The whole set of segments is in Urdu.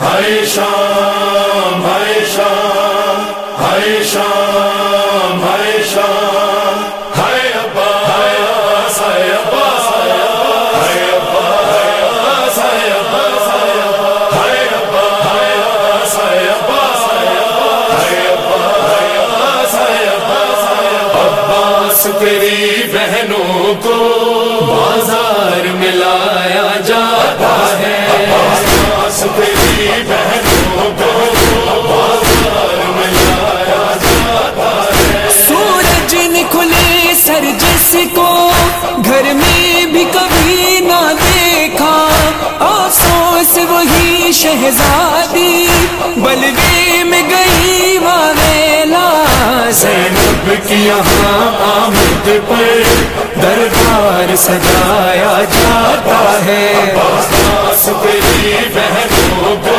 ہائے شام ہائے شام ہائے شام ہائے شام ہائے ابا ہائے ہائے ابا ہائے ابا ہائے شہزادی بلوے میں گئی ویلا زینب کی یہاں آمد پر دربار سجایا جاتا ہے۔ تیری بہنوں کو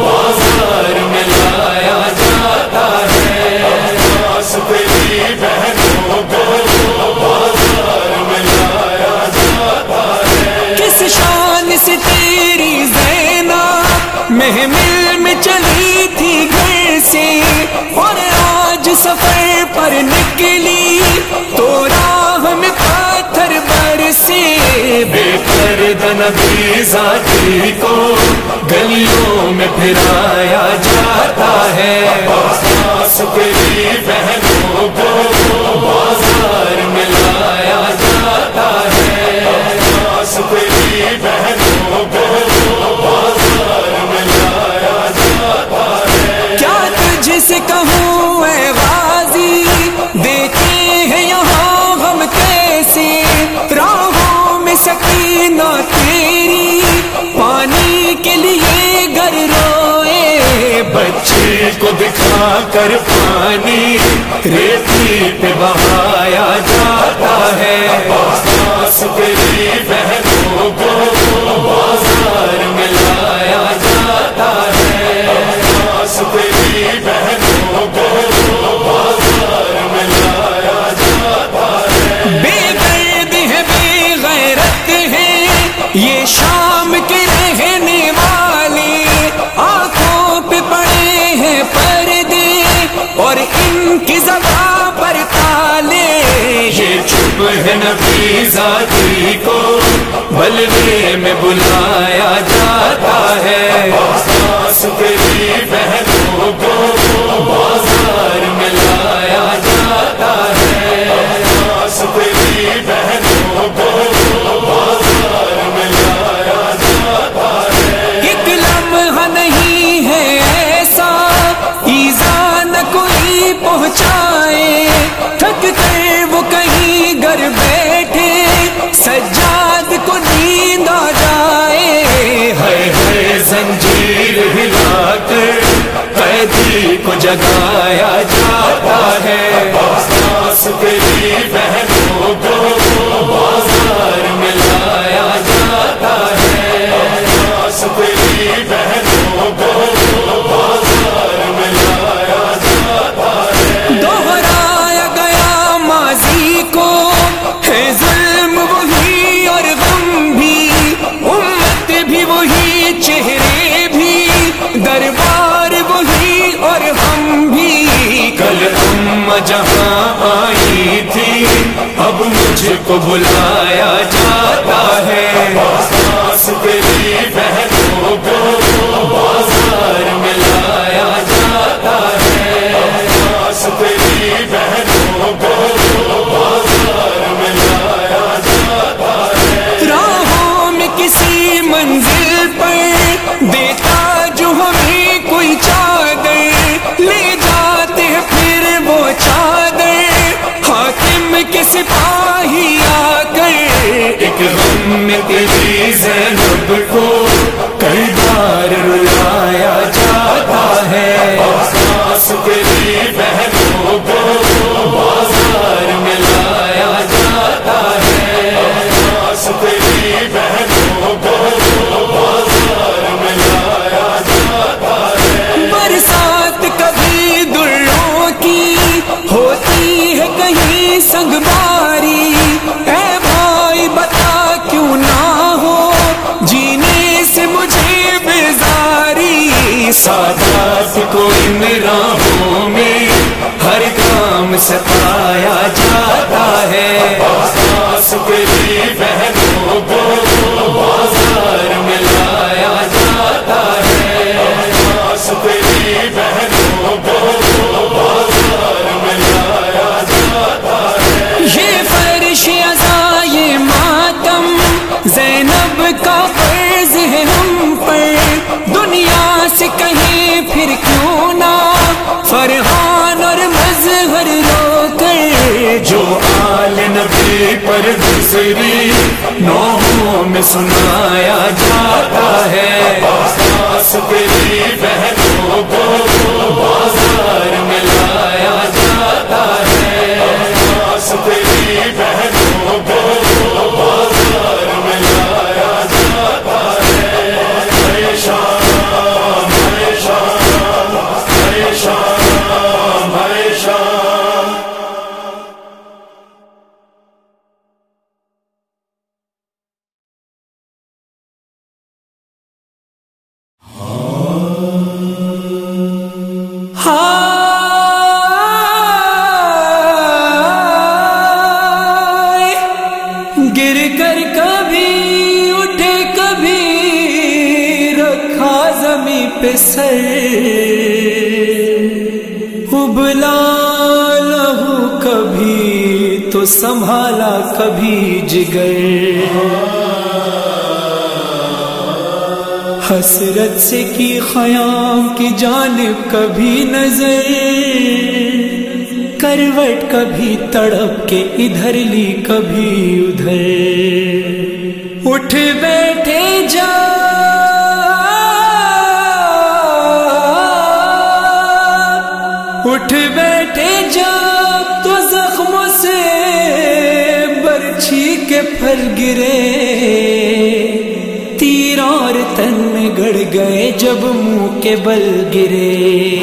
بازار میں میں چلی تھی گھر سے اور آج سفر پر نکلی تو راہ میں پتھر برسے بے پرد نبی ذاتی کو گلیوں میں پھرایا جاتا ہے۔ عباس بہنوں کو بازار میں لایا کو دکھا کر پانی ریتی پہ بہایا جاتا ہے۔ عباس تیری بہنوں کو بازار میں لایا جاتا ہے۔ عباس تیری بہنوں کو ہے نبی ذاتی کو بلوے میں بلایا جاتا ہے۔ عباس تیری بہنوں کو بازار میں کو جگایا جاتا ہے۔ عباس تیری بہنوں کو اب مجھ کو بلایا جاتا ہے۔ عباس بہنوں کو بازار میں لایا جاتا ہے۔ عباس بہنوں کو حاکم سپاہی آ کر ایک غم میں تیری زینب کو کئی بار رلایا جاتا ہے۔ ساس تیری بہنوں کو سنگ ماری۔ اے بھائی، بتا کیوں نہ ہو؟ جینے سے مجھے بیزاری۔ سادات کو ان راہوں میں ہر کام ستایا جاتا ہے۔ آس بہنوں کو کیوں نہ فرحان اور مظہر رو کر جو آل نبی پر دوسری نوحوں میں سنایا جاتا ہے۔ آس تیری بہنوں کو بازار میں خیام کی جانب کبھی نظر، کروٹ کبھی تڑپ کے ادھر لی، کبھی ادھر۔ اٹھ بے جب منہ کے بل گرے۔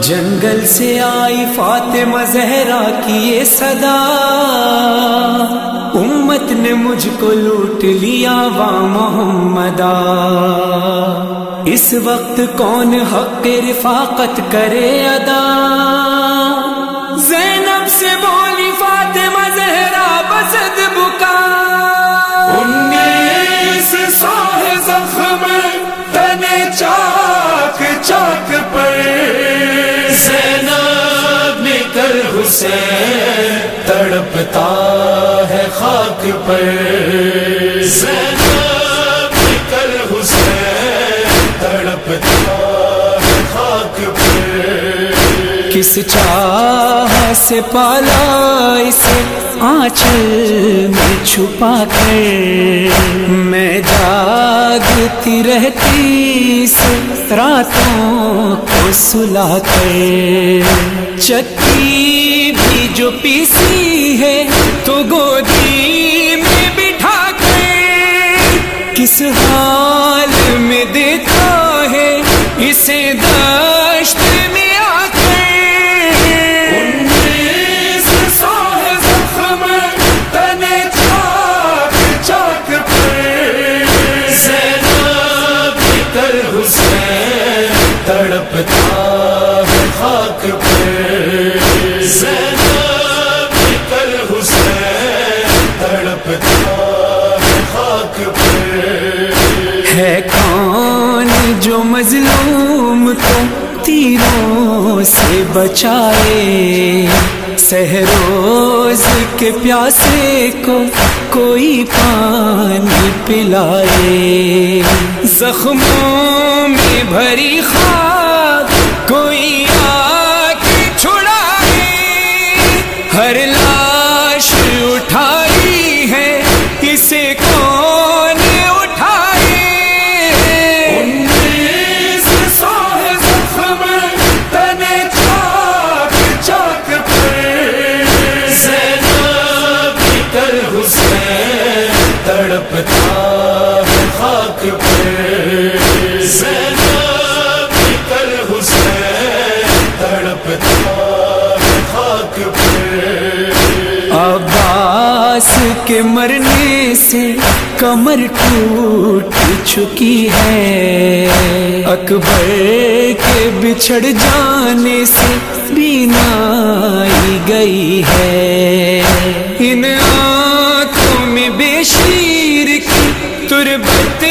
جنگل سے آئی فاطمہ زہرا کی یہ صدا۔ امت نے مجھ کو لوٹ لیا وا محمدا۔ اس وقت کون حق رفاقت کرے ادا؟ نکل حسین تڑپتا ہے خاک پر۔ زینب نکل حسین تڑپتا ہے خاک پر۔ کس چاہ سے پالا اسے آنچل میں چھپا کر۔ میں جاگتی رہتی سے راتوں کو سلا کر۔ چکی جو پیسی ہے تو گودی میں بٹھا کر کس حال میں دیتا ہے اسے دشت میں آ کر انیس سال ہے کون جو مظلوم کو تیروں سے بچائے؟ سہروز کے پیاسے کو کوئی پانی پلائے۔ زخموں میں بھری خاک کوئی آ کے چھڑائے۔ ہر کے مرنے سے کمر ٹوٹ چکی ہے۔ اکبر کے بچھڑ جانے سے بینائی گئی ہے۔ ان آنکھوں میں بے شیر کی تربت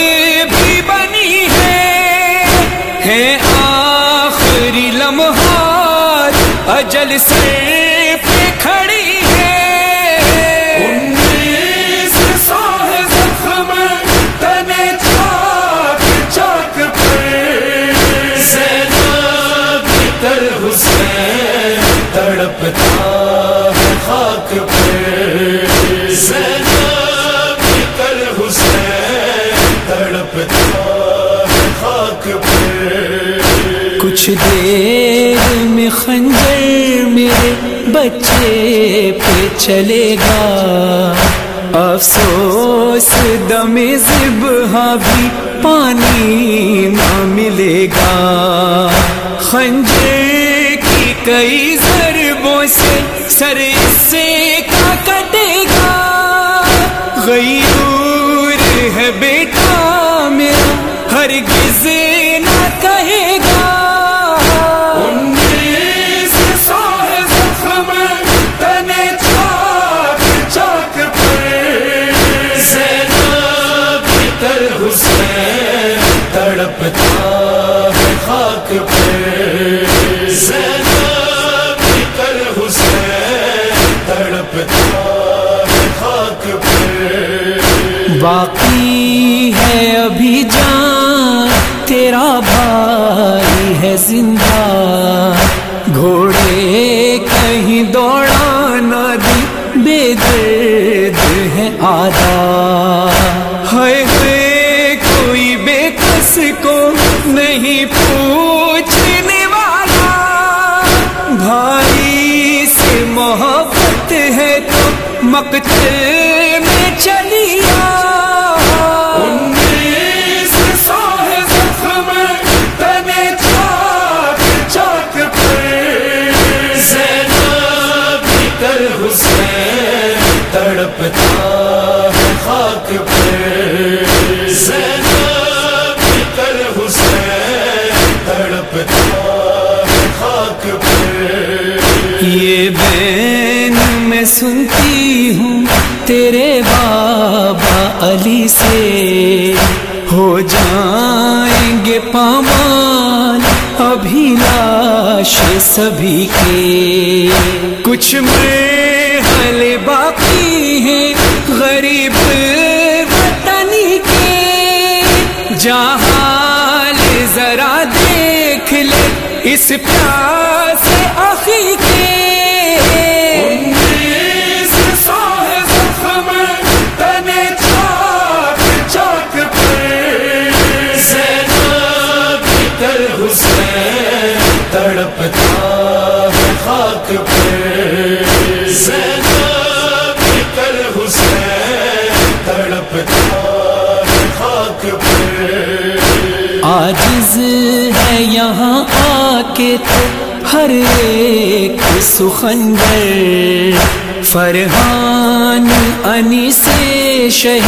بھی بنی ہے۔ ہے آخری لمحات اجل سے پہ کھڑی کچھ دیر میں خنجر میرے بچے پہ چلے گا۔ افسوس دم زبہ بھی پانی نہ ملے گا۔ خنجر کی کئی ضربوں سے سر سے کا کٹے گا۔ غیور ہے بیٹا میرا، ہرگز باقی ہے ابھی جان، تیرا بھائی ہے زندہ۔ گھوڑے کہیں دوڑا نہ دی بے درد ہے آدھا۔ ہے ہے کوئی بے کس کو نہیں پوچھنے والا۔ بھائی سے محبت ہے تو مقتل سنتی ہوں تیرے بابا علی سے۔ ہو جائیں گے پامان ابھی لاش سبھی کے۔ کچھ مرحل باقی ہیں غریب وطنی کے۔ جہال ذرا دیکھ لے، اس پیاس آخی حسین تڑپتا ہے خاک پہ زینب حسین تڑپتا ہے خاک پہ آجز ہے یہاں آ کے تو ہر ایک سخنگر فرحان انی سے شہ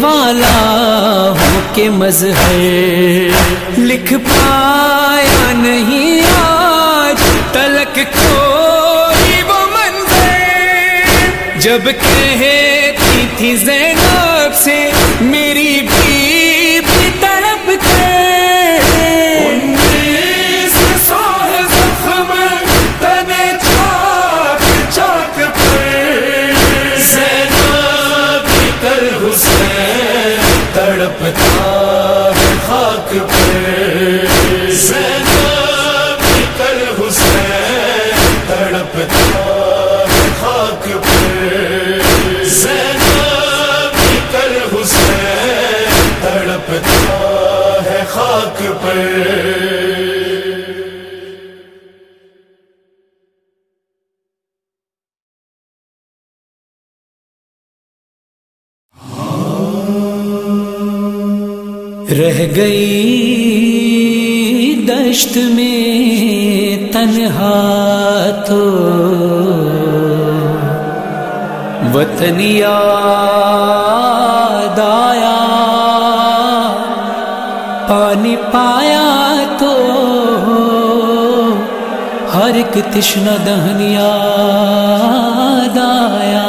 والا ہو کے مظہر لکھ پایا نہیں آج، تلک کوئی وہ منظر۔ جب کہتی تھی زین رہ گئی دشت میں تنہا تو وطن یاد آیا، پانی پایا تو ہر ایک تشن دہن یاد آیا۔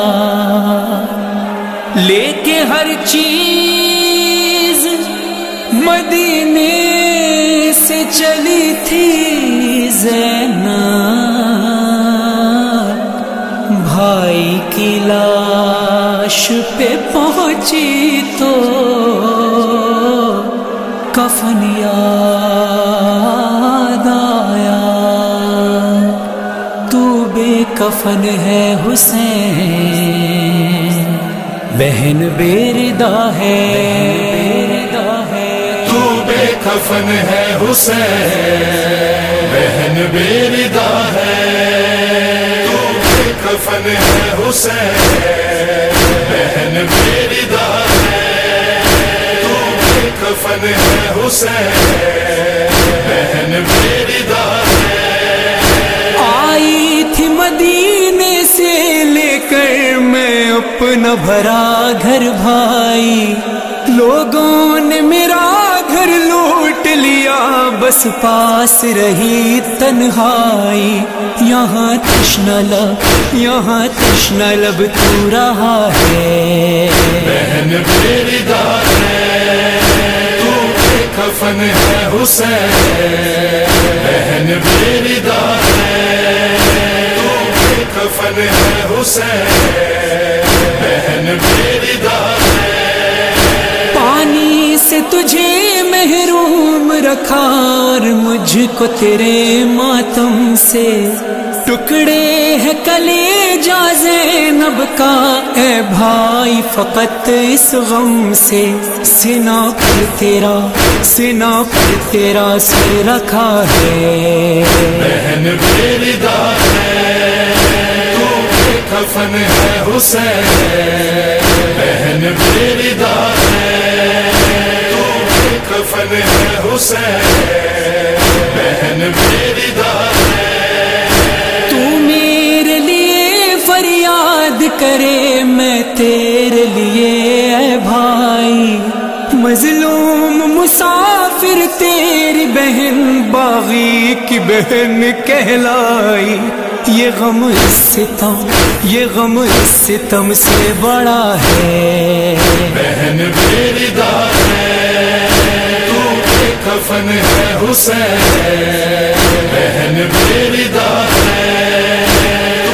لے کے ہر چیز پہ پہنچی تو کفن یاد آیا۔ تو بے کفن ہے حسین۔ بہن بیردا ہے۔ تو بے کفن ہے حسین۔ بہن بیردا ہے۔ تو بے کفن ہے حسین۔ بہن دار ہے کفن ہے حسین۔ بہن بیردا ہے۔ آئی تھی مدینے سے لے کر میں اپنا بھرا گھر بھائی۔ لوگوں نے میرا بس پاس رہی تنہائی۔ یہاں تشن لب، یہاں تشن لب تو رہا ہے۔ بہن بیردا ہے، تو کفن ہے حسین۔ بہن بیردا ہے، تو کفن ہے حسین۔ بہن بیردا ہے۔ سے تجھے محروم رکھا اور مجھ کو تیرے ماتم سے۔ ٹکڑے ہے کلے جا زینب کا، اے بھائی فقط اس غم سے۔ سنا پر تیرا، سنا پر تیرا سر رکھا ہے۔ بہن ہے، تو کفن ہے حسین۔ بہن ہے کفن ہے حسین۔ بہن بیردا ہے۔ تو میرے لیے فریاد کرے میں تیرے لیے اے بھائی۔ مظلوم مسافر تیری بہن باغی کی بہن کہلائی۔ یہ غم ستم یہ غم ستم سے بڑا ہے۔ بہن بیردا ہے۔ تو بے کفن ہے حسین، بہن بیردا ہے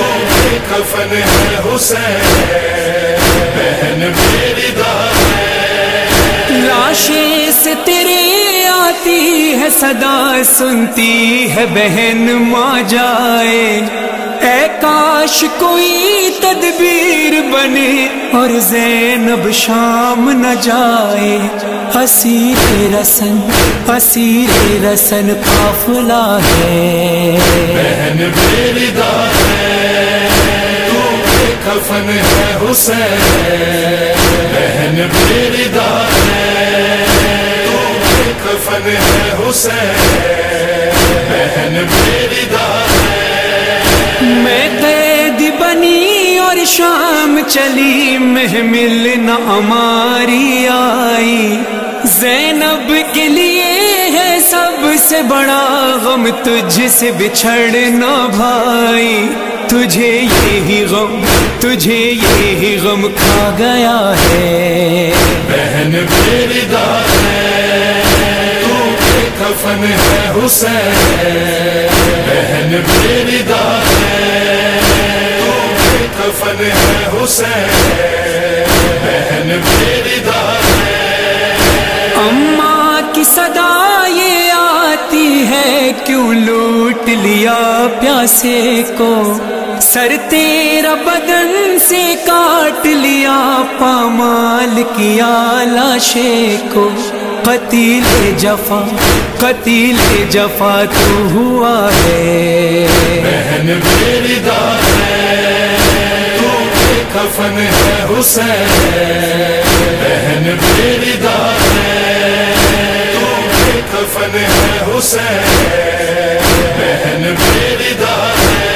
کفن ہے حسین، بہن بیردا ہے لاشیں سے تیرے آتی ہے، صدا سنتی ہے، بہن ماں جائے۔ اے کاش کوئی تدبیر بنے اور زینب شام نہ جائے۔ اسیر رسن اسیر رسن قافلہ ہے۔ بہن بیردا ہے، تو کفن ہے حسین۔ بہن بیردا ہے، تو کفن ہے حسین۔ بہن بیردا ہے میں قید بنی اور شام چلی، محمل نہ ہماری آئی۔ زینب کے لیے ہے سب سے بڑا غم تجھ سے بچھڑنا بھائی۔ تجھے یہی غم، تجھے یہی غم کھا گیا ہے۔ بہن بیردا ہے۔ کفن ہے حسین، بہن بیردا ہے۔ کفن ہے حسین، بہن بیردا ہے۔ اماں کی صدا یہ آتی ہے، کیوں لوٹ لیا پیاسے کو؟ سر تیرا بدن سے کاٹ لیا، پامال کیا لاشے کو؟ قتیل جفا قتیل جفا تو ہوا ہے۔ بہن بیردا ہے تو کفن ہے حسین۔ بہن بیردا ہے تو کفن ہے حسین۔ بہن بیردا ہے ہے۔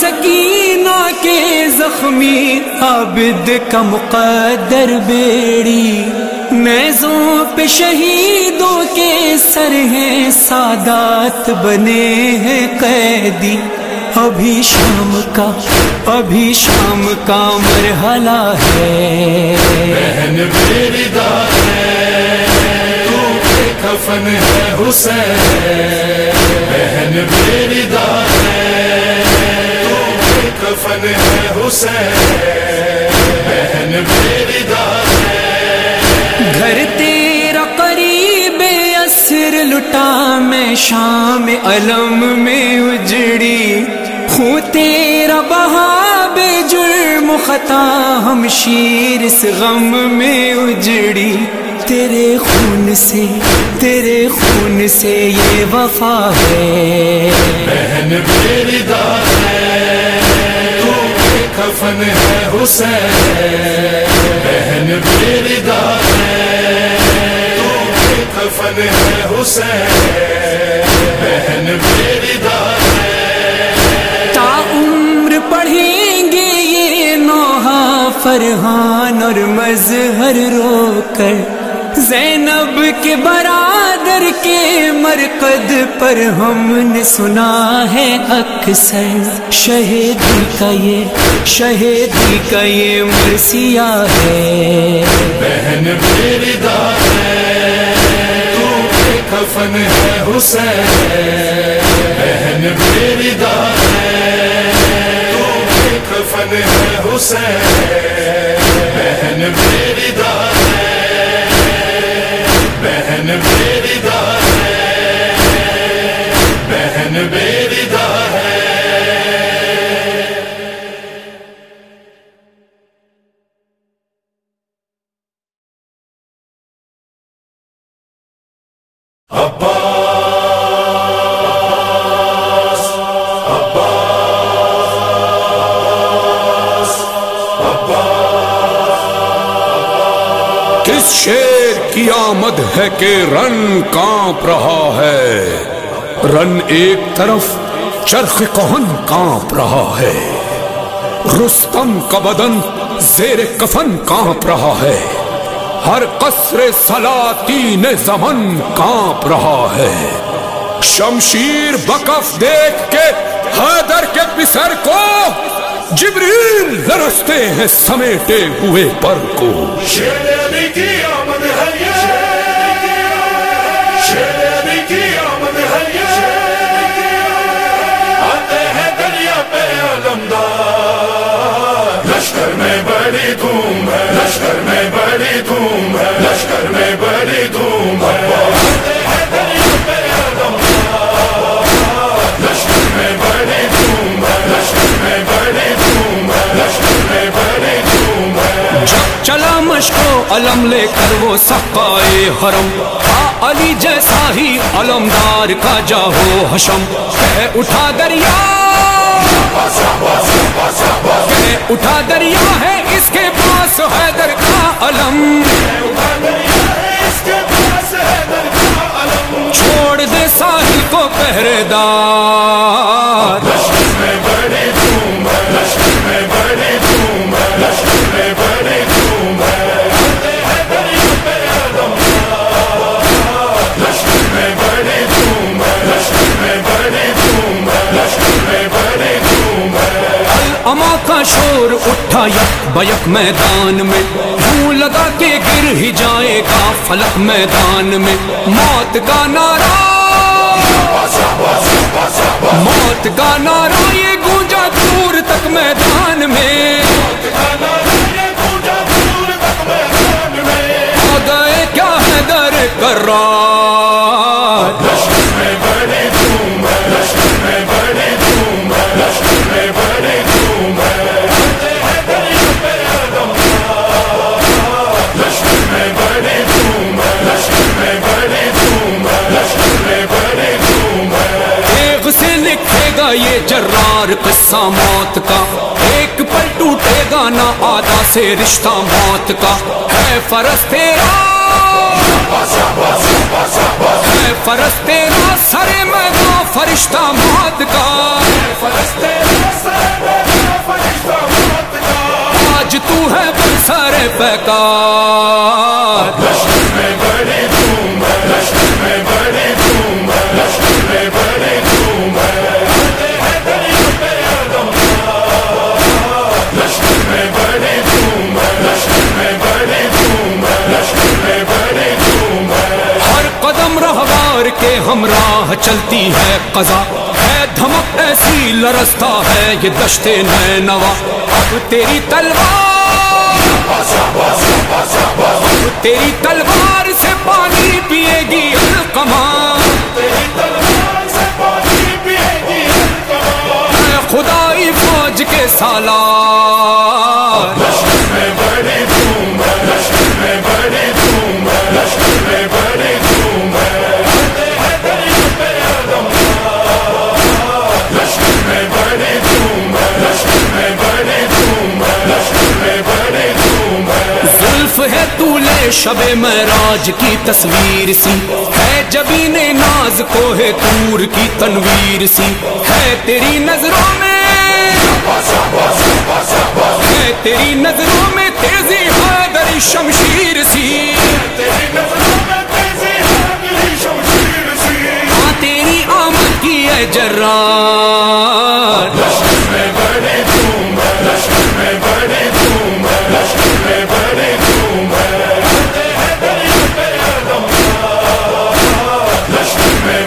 سکینہ کے زخمی عابد کا مقدر بیڑی نیزوں پہ شہیدوں کے سر ہیں سادات بنے ہیں قیدی ابھی شام کا، ابھی شام کا مرحلہ ہے۔ بہن میری داد ہے، تو کفن ہے حسین۔ بہن میری داد ہے۔ کفن ہے حسین بہن میری ہے گھر تیرا قریب اسر لٹا میں شام علم میں اجڑی۔ ہوں تیرا بہاب جرم خطا ہم شیر اس غم میں اجڑی۔ تیرے خون سے تیرے خون سے یہ وفا ہے۔ بہن میری داد ہے بے کفن ہے حسین، بہن میری داد ہے۔ تو کفن ہے حسین، بہن میری داد ہے۔ تا عمر پڑھیں گے یہ نوحہ فرحان اور مظہر رو کر، زینب کے برابر برادر کے مرکد پر ہم نے سنا ہے اکثر شہیدی کا یہ شہیدی کا یہ مرثیہ ہے۔ بہن میری داد ہے، تو کفن ہے حسین۔ بہن میری داد ہے، تو کفن ہے حسین۔ بہن میری داد ہے، بہن کس شیر کی آمد ہے کہ رن کانپ رہا ہے؟ رن ایک طرف چرخ کہن کانپ رہا ہے، رستم کا بدن زیر کفن کانپ رہا ہے، ہر قصر سلاطین زمن کانپ رہا ہے۔ شمشیر بکف دیکھ کے حیدر کے پسر کو جبریل لرستے ہیں سمیٹے ہوئے پر کو۔ شیر علی کی آمد ہے یہ شیر علی کی آمد ہے یہ آتے ہیں دریا پہ علمدار لشکر میں بڑی دھوم ہے، لشکر میں بڑی دھوم ہے، لشکر میں بڑی دھوم چلا مشکو علم لے کر وہ سقائے حرم۔ علی جیسا ہی علمدار کا جاہو حشم۔ کہہ اٹھا دریا۔ کہہ اٹھا دریا ہے اس کے پاس حیدر کا علم کا علم۔ چھوڑ دے ساحل کو پہرے دار۔ بیک میدان میں یوں لگا کے گر ہی جائے گا فلک میدان میں۔ موت کا نعرہ۔ موت کا نعرہ، یہ گونجا دور تک میدان میں۔ یہ میں آ گئے کیا ہے در کر لشکر میں بڑی دھوم ہے لشکر میں بڑی دھوم ہے لشکر میں بڑی یہ جرار قصہ موت کا۔ ایک پر ٹوٹے گا نہ آدھا سے رشتہ موت کا۔ ہے فرض تیرا۔ ہے فرس تیرا سر میدان فرشتہ مات کا۔ آج تو ہے سر پیکار میں بڑی دھوم ہے میں بڑی دھوم میں بڑی دھوم ہمراہ چلتی ہے قضا۔ ہے دھمک ایسی لرستا ہے یہ دشتے نئے نوا اب تیری تلوار اب تیری تلوار سے پانی پیے گی القما اے خدائی فوج کے سالار۔ میں بڑی دھوم میں بڑی دھوم میں بڑی ہے زلف ہے شب معراج کی تصویر سی۔ ہے جبین ناز کو ہے تور کی تنویر سی۔ ہے تیری نظروں میں ہے تیری نظروں میں تیزی حیدر شمشیر سی۔ تیری ہے ہاں تیری آمد کی ہے جرار میں دھوم ہے لشکر میں دھوم ہے لشکر میں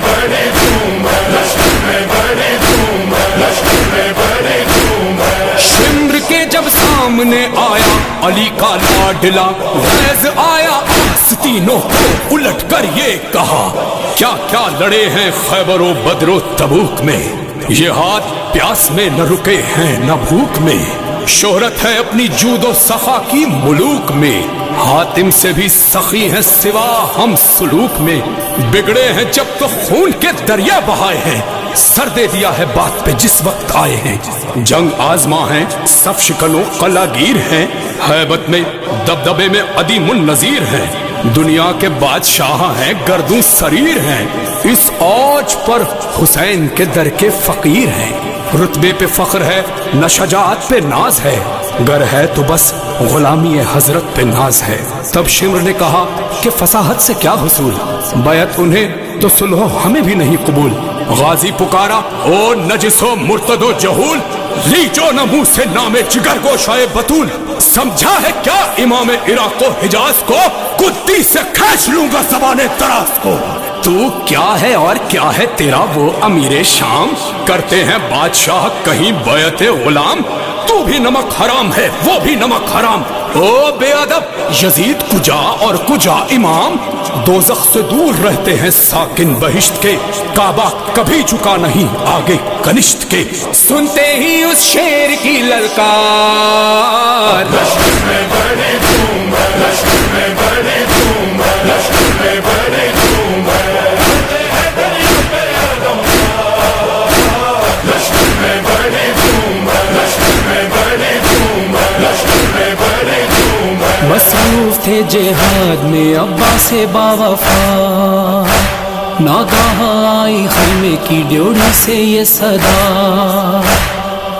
دھوم ہے لشکر میں دھوم ہے لشکر میں دھوم ہے شمر کے جب سامنے آیا، علی کا لاڈلا غیظ آیا آستینوں کو الٹ کر یہ کہا، کیا کیا لڑے ہیں خیبر و بدر و تبوک میں؟ یہ ہاتھ پیاس میں نہ رکے ہیں، نہ بھوک میں۔ شہرت ہے اپنی جود و صفا کی ملوک میں۔ حاتم سے بھی سخی ہیں سوا ہم سلوک میں۔ بگڑے ہیں جب تو خون کے دریا بہائے ہیں۔ سر دے دیا ہے بات پہ جس وقت آئے ہیں۔ جنگ آزما ہیں سب شکنوں قلعہ گیر ہیں۔ حیبت میں دبدبے میں عدیم النظیر ہیں۔ دنیا کے بادشاہ ہیں، گردوں سریر ہیں۔ اس اوج پر حسین کے در کے فقیر ہیں۔ رتبے پہ فخر ہے، نہ شجاعت پہ ناز ہے۔ گر ہے تو بس غلامی حضرت پہ ناز ہے۔ تب شمر نے کہا کہ فصاحت سے کیا حصول؟ بیعت انہیں تو سلو ہمیں بھی نہیں قبول۔ غازی پکارا، او نجس و مرتد و جہول، لی جو نہ منہ سے نام جگر کو شائع بطول۔ سمجھا ہے کیا امام عراق و حجاز کو؟ کتی سے کھینچ لوں گا زبان تراز کو۔ تو کیا ہے اور کیا ہے تیرا وہ امیر شام؟ کرتے ہیں بادشاہ کہیں بیعت غلام۔ تو بھی نمک حرام ہے، وہ بھی نمک حرام۔ او بے ادب، یزید کجا اور کجا امام؟ دوزخ سے دور رہتے ہیں ساکن بہشت کے۔ کعبہ کبھی چکا نہیں، آگے کنشت کے۔ سنتے ہی اس شیر کی للکار۔ لشکر میں بڑی مصروف تھے جہاد میں ابا سے باوفا۔ ناگاہ آئی خیمے کی ڈیوڑی سے یہ صدا۔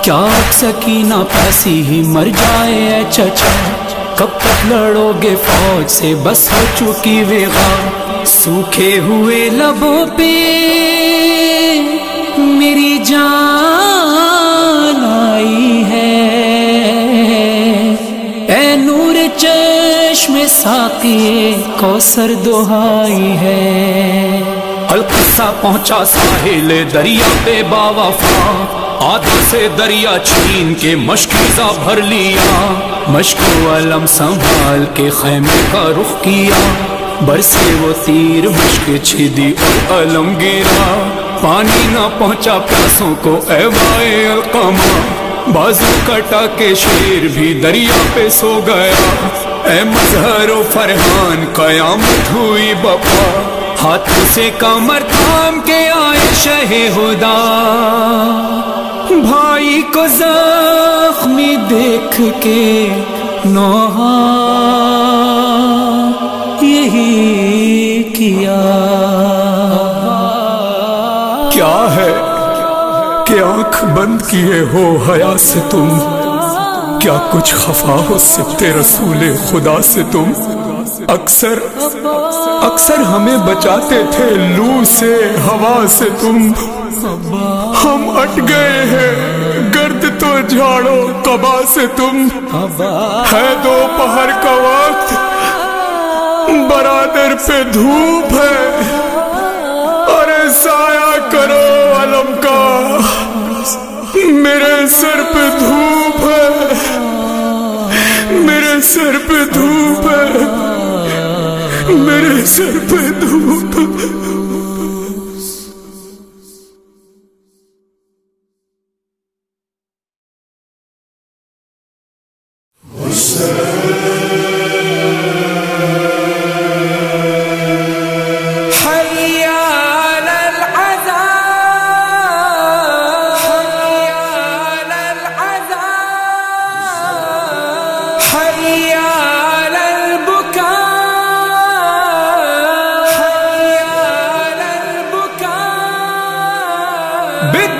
کیا اب سکینہ پیسی ہی مر جائے اے چچا۔ کب تک لڑو گے فوج سے؟ بس ہو چکی ویغا سوکھے ہوئے لبوں پہ میری جان آئی ہے۔ اے نور چشم ساقی کوثر دہائی ہے۔ القصہ پہنچا ساحل دریا پہ باوفا۔ آدھا سے دریا چھین کے مش مشکیزہ بھر لیا۔ مشک و علم سنبھال کے خیمے کا رخ کیا۔ برسے وہ تیر مشک چھدی اور علم گرا۔ پانی نہ پہنچا پیاسوں کو اے وائے القمہ بازو کٹا کے شیر بھی دریا پہ سو گیا۔ اے مظہر و فرحان، قیامت ہوئی بپا۔ ہاتھوں سے کمر تھام کے آئے شہ ہدا۔ بھائی کو زخمی دیکھ کے نوحا یہی کیا۔ کیا ہے کہ آنکھ بند کیے ہو حیا سے تم؟ کیا کچھ خفا ہو سکتے رسول خدا سے تم؟ اکثر اکثر ہمیں بچاتے تھے لو سے، ہوا سے تم۔ ہم اٹ گئے ہیں۔ جھاڑو قبا سے تم۔ ہے دوپہر کا وقت۔ برادر پہ دھوپ ہے۔ ارے سایہ کرو علم کا۔ میرے سر پہ دھوپ ہے۔ میرے سر پہ دھوپ ہے۔ میرے سر پہ دھوپ۔ Big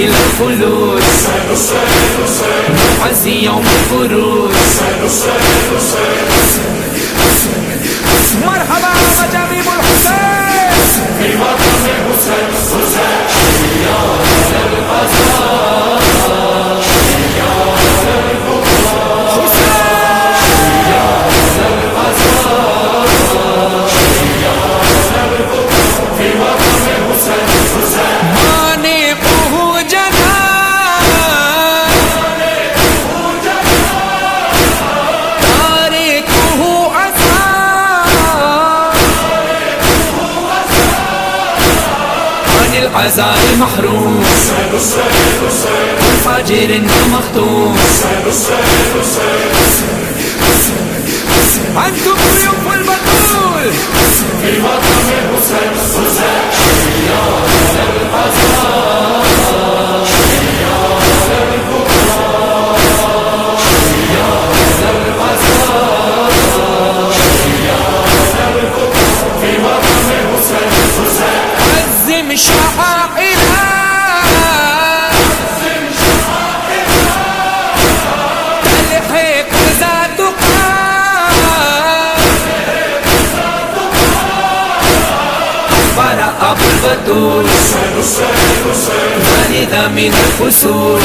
ننسى إلى الخلود نعزي يوم الخروج محروم فاجر انت مخطوم أنتم اليوم البطول في وطن حسين حسين شيعة القاسم أبو البتول والد من الفصول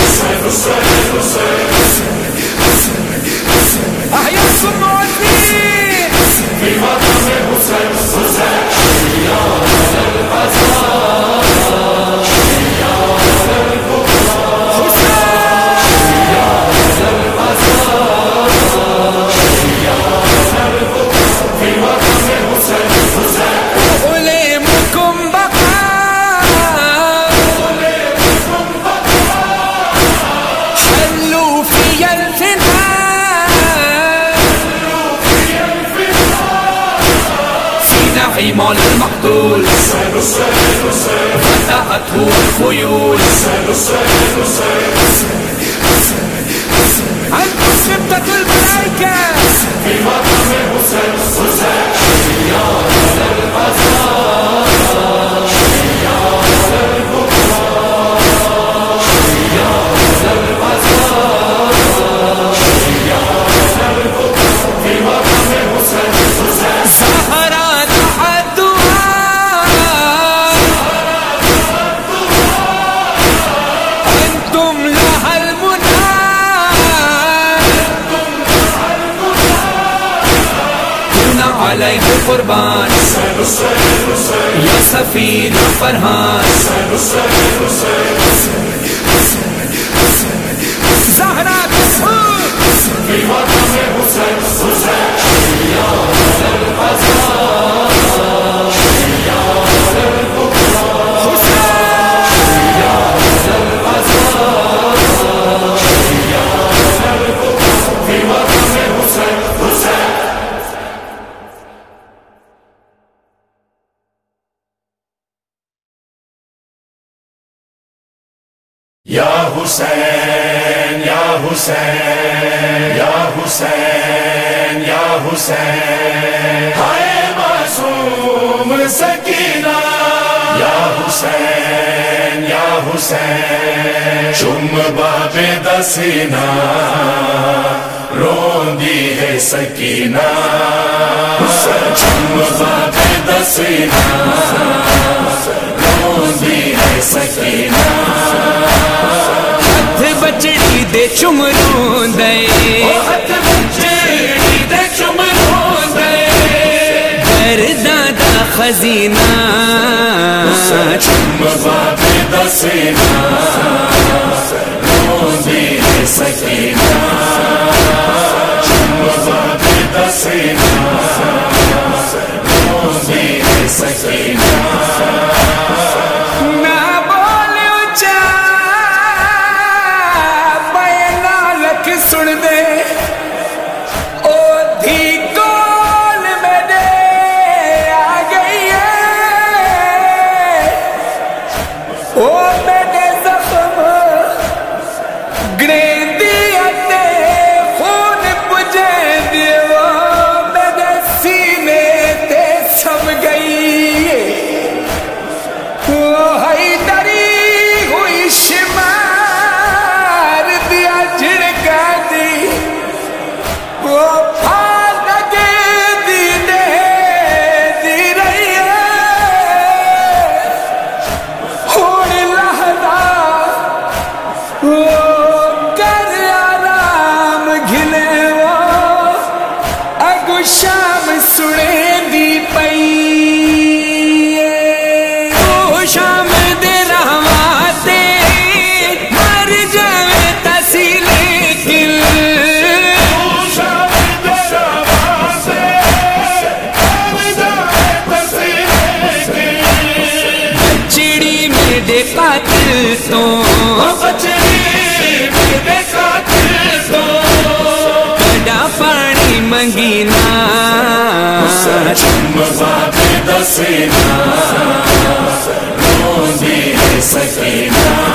حسینا روندی ہے سکینہ۔ سچم بات دسینا روندی ہے سکینہ۔ ہاتھ بچڑی دے چم روند ہاتھ بچڑی دے چم روند گھر دادا خزینہ۔ سچم بات دسینا سکینہ مفاد دسینا روزی سکینہ۔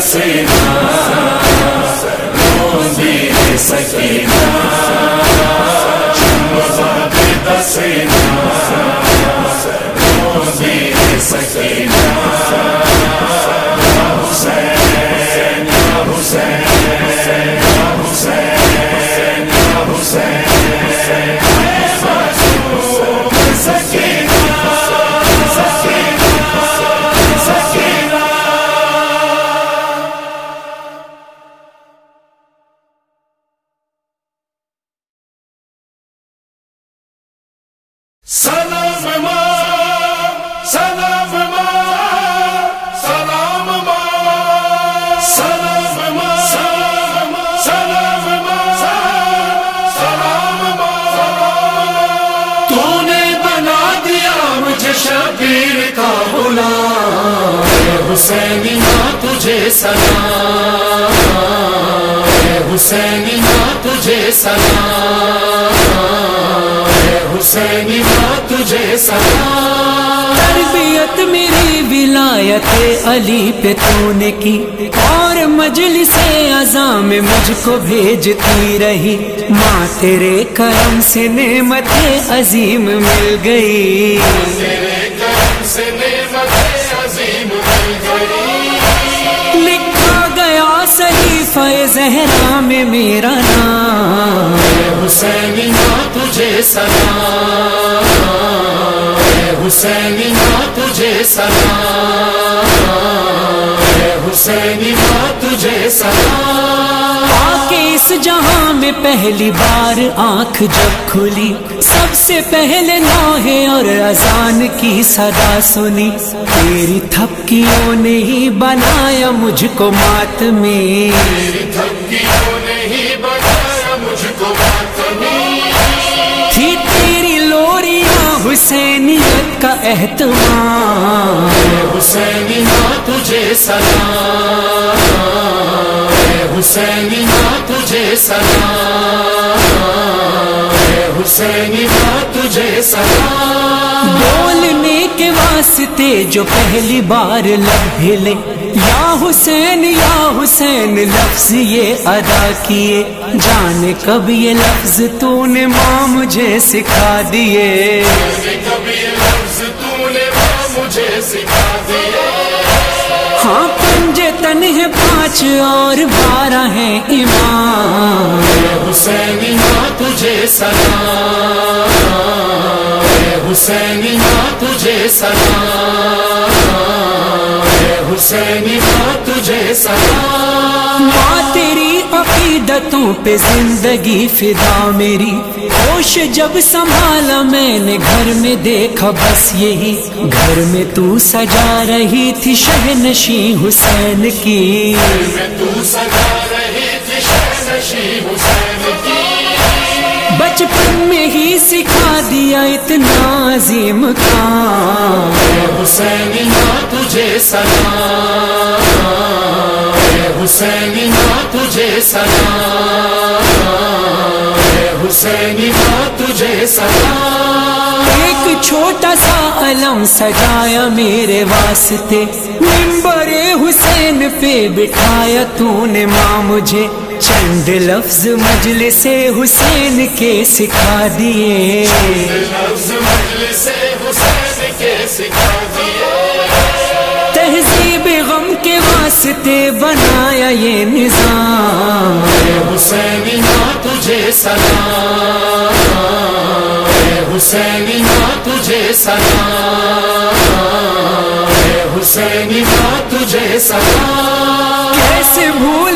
دسینا غلام اے حسینی ماں تجھے سلام۔ اے حسینی ماں تجھے سلام۔ اے حسینی ماں تجھے سلام۔ تربیت میری ولایت علی پہ تو نے کی، اور مجلس ازاں میں مجھ کو بھیجتی رہی۔ ماں تیرے کرم سے نعمت عظیم مل گئی۔ صحیفہ زہرا میں میرا نام۔ حسین ہاں تجھے سلام۔ اے حسینی ماں تجھے سلام۔ اے حسینی ماں تجھے سلام۔ آ کے اس جہاں میں پہلی بار آنکھ جب کھلی سب سے پہلے نوحے اور اذان کی صدا سنی۔ تیری تھپکیوں نے ہی بنایا مجھ کو مات میں۔ تیری حسینیت کا اہتمام اے حسینی ماں تجھے سلام۔ اے حسینی ماں تجھے سلام۔ اے حسینی ماں تجھے سلام۔ بولنے کے واسطے جو پہلی بار لب ہلے یا حسین یا حسین، لفظ یہ ادا کیے۔ جانے کب یہ لفظ تو نے ماں مجھے سکھا دیے۔ لفظ تو نے ماں مجھے سکھا ہاں پنجے تن ہے پانچ اور بارہ ہیں امام اے حسینی ماں تجھے سلام۔ اے حسینی ماں تجھے سلام اے حسینی ماں تجھے سلام ماں تیری عقیدتوں پہ زندگی فدا میری ہوش جب سنبھالا میں نے گھر میں دیکھا بس یہی۔ گھر میں تو سجا رہی تھی شہنشی حسین کی۔ میں تو سجا رہی تھی شہنشی حسین کی بچپن میں ہی سکھا دیا اتنا عظیم کام۔ ماں تجھے سلام۔ ماں تجھے سلام۔ ماں تجھے سلام۔ ایک چھوٹا سا علم سجایا میرے واسطے۔ ممبر حسین پہ بٹھایا تو نے ماں مجھے۔ چند لفظ مجلس حسین کے سکھا دیے۔ لفظ مجلس حسین کے سکھا دیے تہذیب غم کے واسطے بنایا یہ نظام۔ اے حسینی ماں تجھے سلام اے حسینی ماں تجھے سلام اے حسینی ماں تجھے سلام کیسے بھول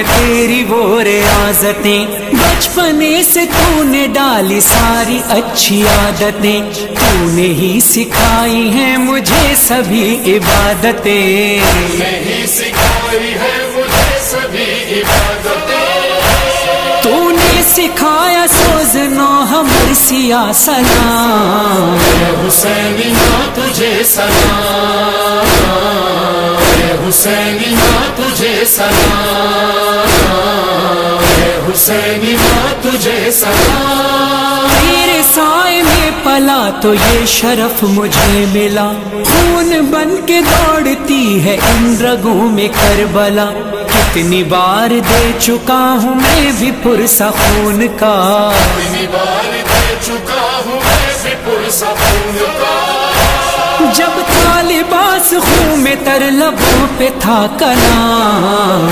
ہے تیری وہ ریاضتیں۔ بچپنے سے تو نے ڈالی ساری اچھی عادتیں۔ تو نے ہی سکھائی ہیں مجھے سبھی عبادتیں۔ نہیں سکھائی ہے مجھے سبھی عبادتیں تو نے سکھایا سو ہمر سیا سلام حسینی تجھے سلام۔ حسینی تجھے سلام۔ حسینی تجھے سلام۔ تیرے سائے میں پلا تو یہ شرف مجھے ملا۔ خون بن کے دوڑتی ہے ان رگوں میں کربلا۔ کتنی بار دے چکا ہوں میں بھی پرسا خون کا۔ بار دے چکا ہوں میں بھی پرسا خون کا۔ جب تھا لباس خون میں تر لبوں پہ تھا کلام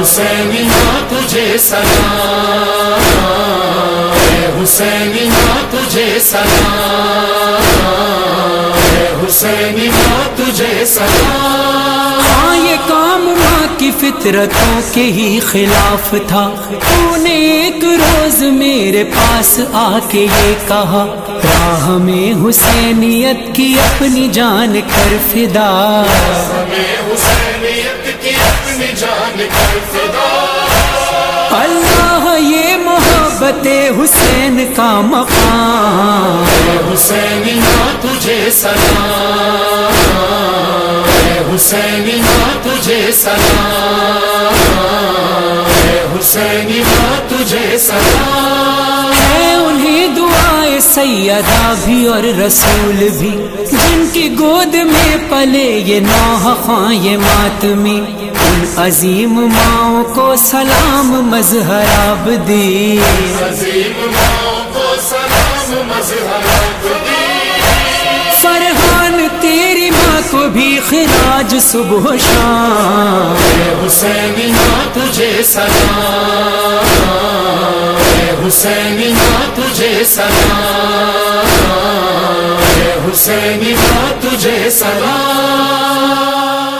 حسینی ماں تجھے سلام۔ ماں تجھے سلام۔ ماں تجھے سلام۔ ہاں یہ ماں کی فطرتوں کے ہی خلاف تھا۔ تو نے ایک روز میرے پاس آ کے یہ کہا، راہ میں حسینیت کی اپنی جان کر فدا۔ ہمیں حسینیت کی اپنی جان کر فدا۔ محبت حسین کا مقام۔ ماں تجھے سلام۔ ماں تجھے سلام۔ ماں تجھے سلام۔ ہے انہیں دعائیں سیدہ بھی اور رسول بھی۔ جن کی گود میں پلے یہ نوح خواں یہ ماتمی ان عظیم ماؤں کو سلام مظہر آبدی۔ عظیم کو سلام دی فرحان تیری ماں کو بھی خراج صبح و شام۔ اے حسینی ماں تجھے سلام۔ اے حسینی ماں تجھے سلام۔ اے حسینی ماں تجھے سلام۔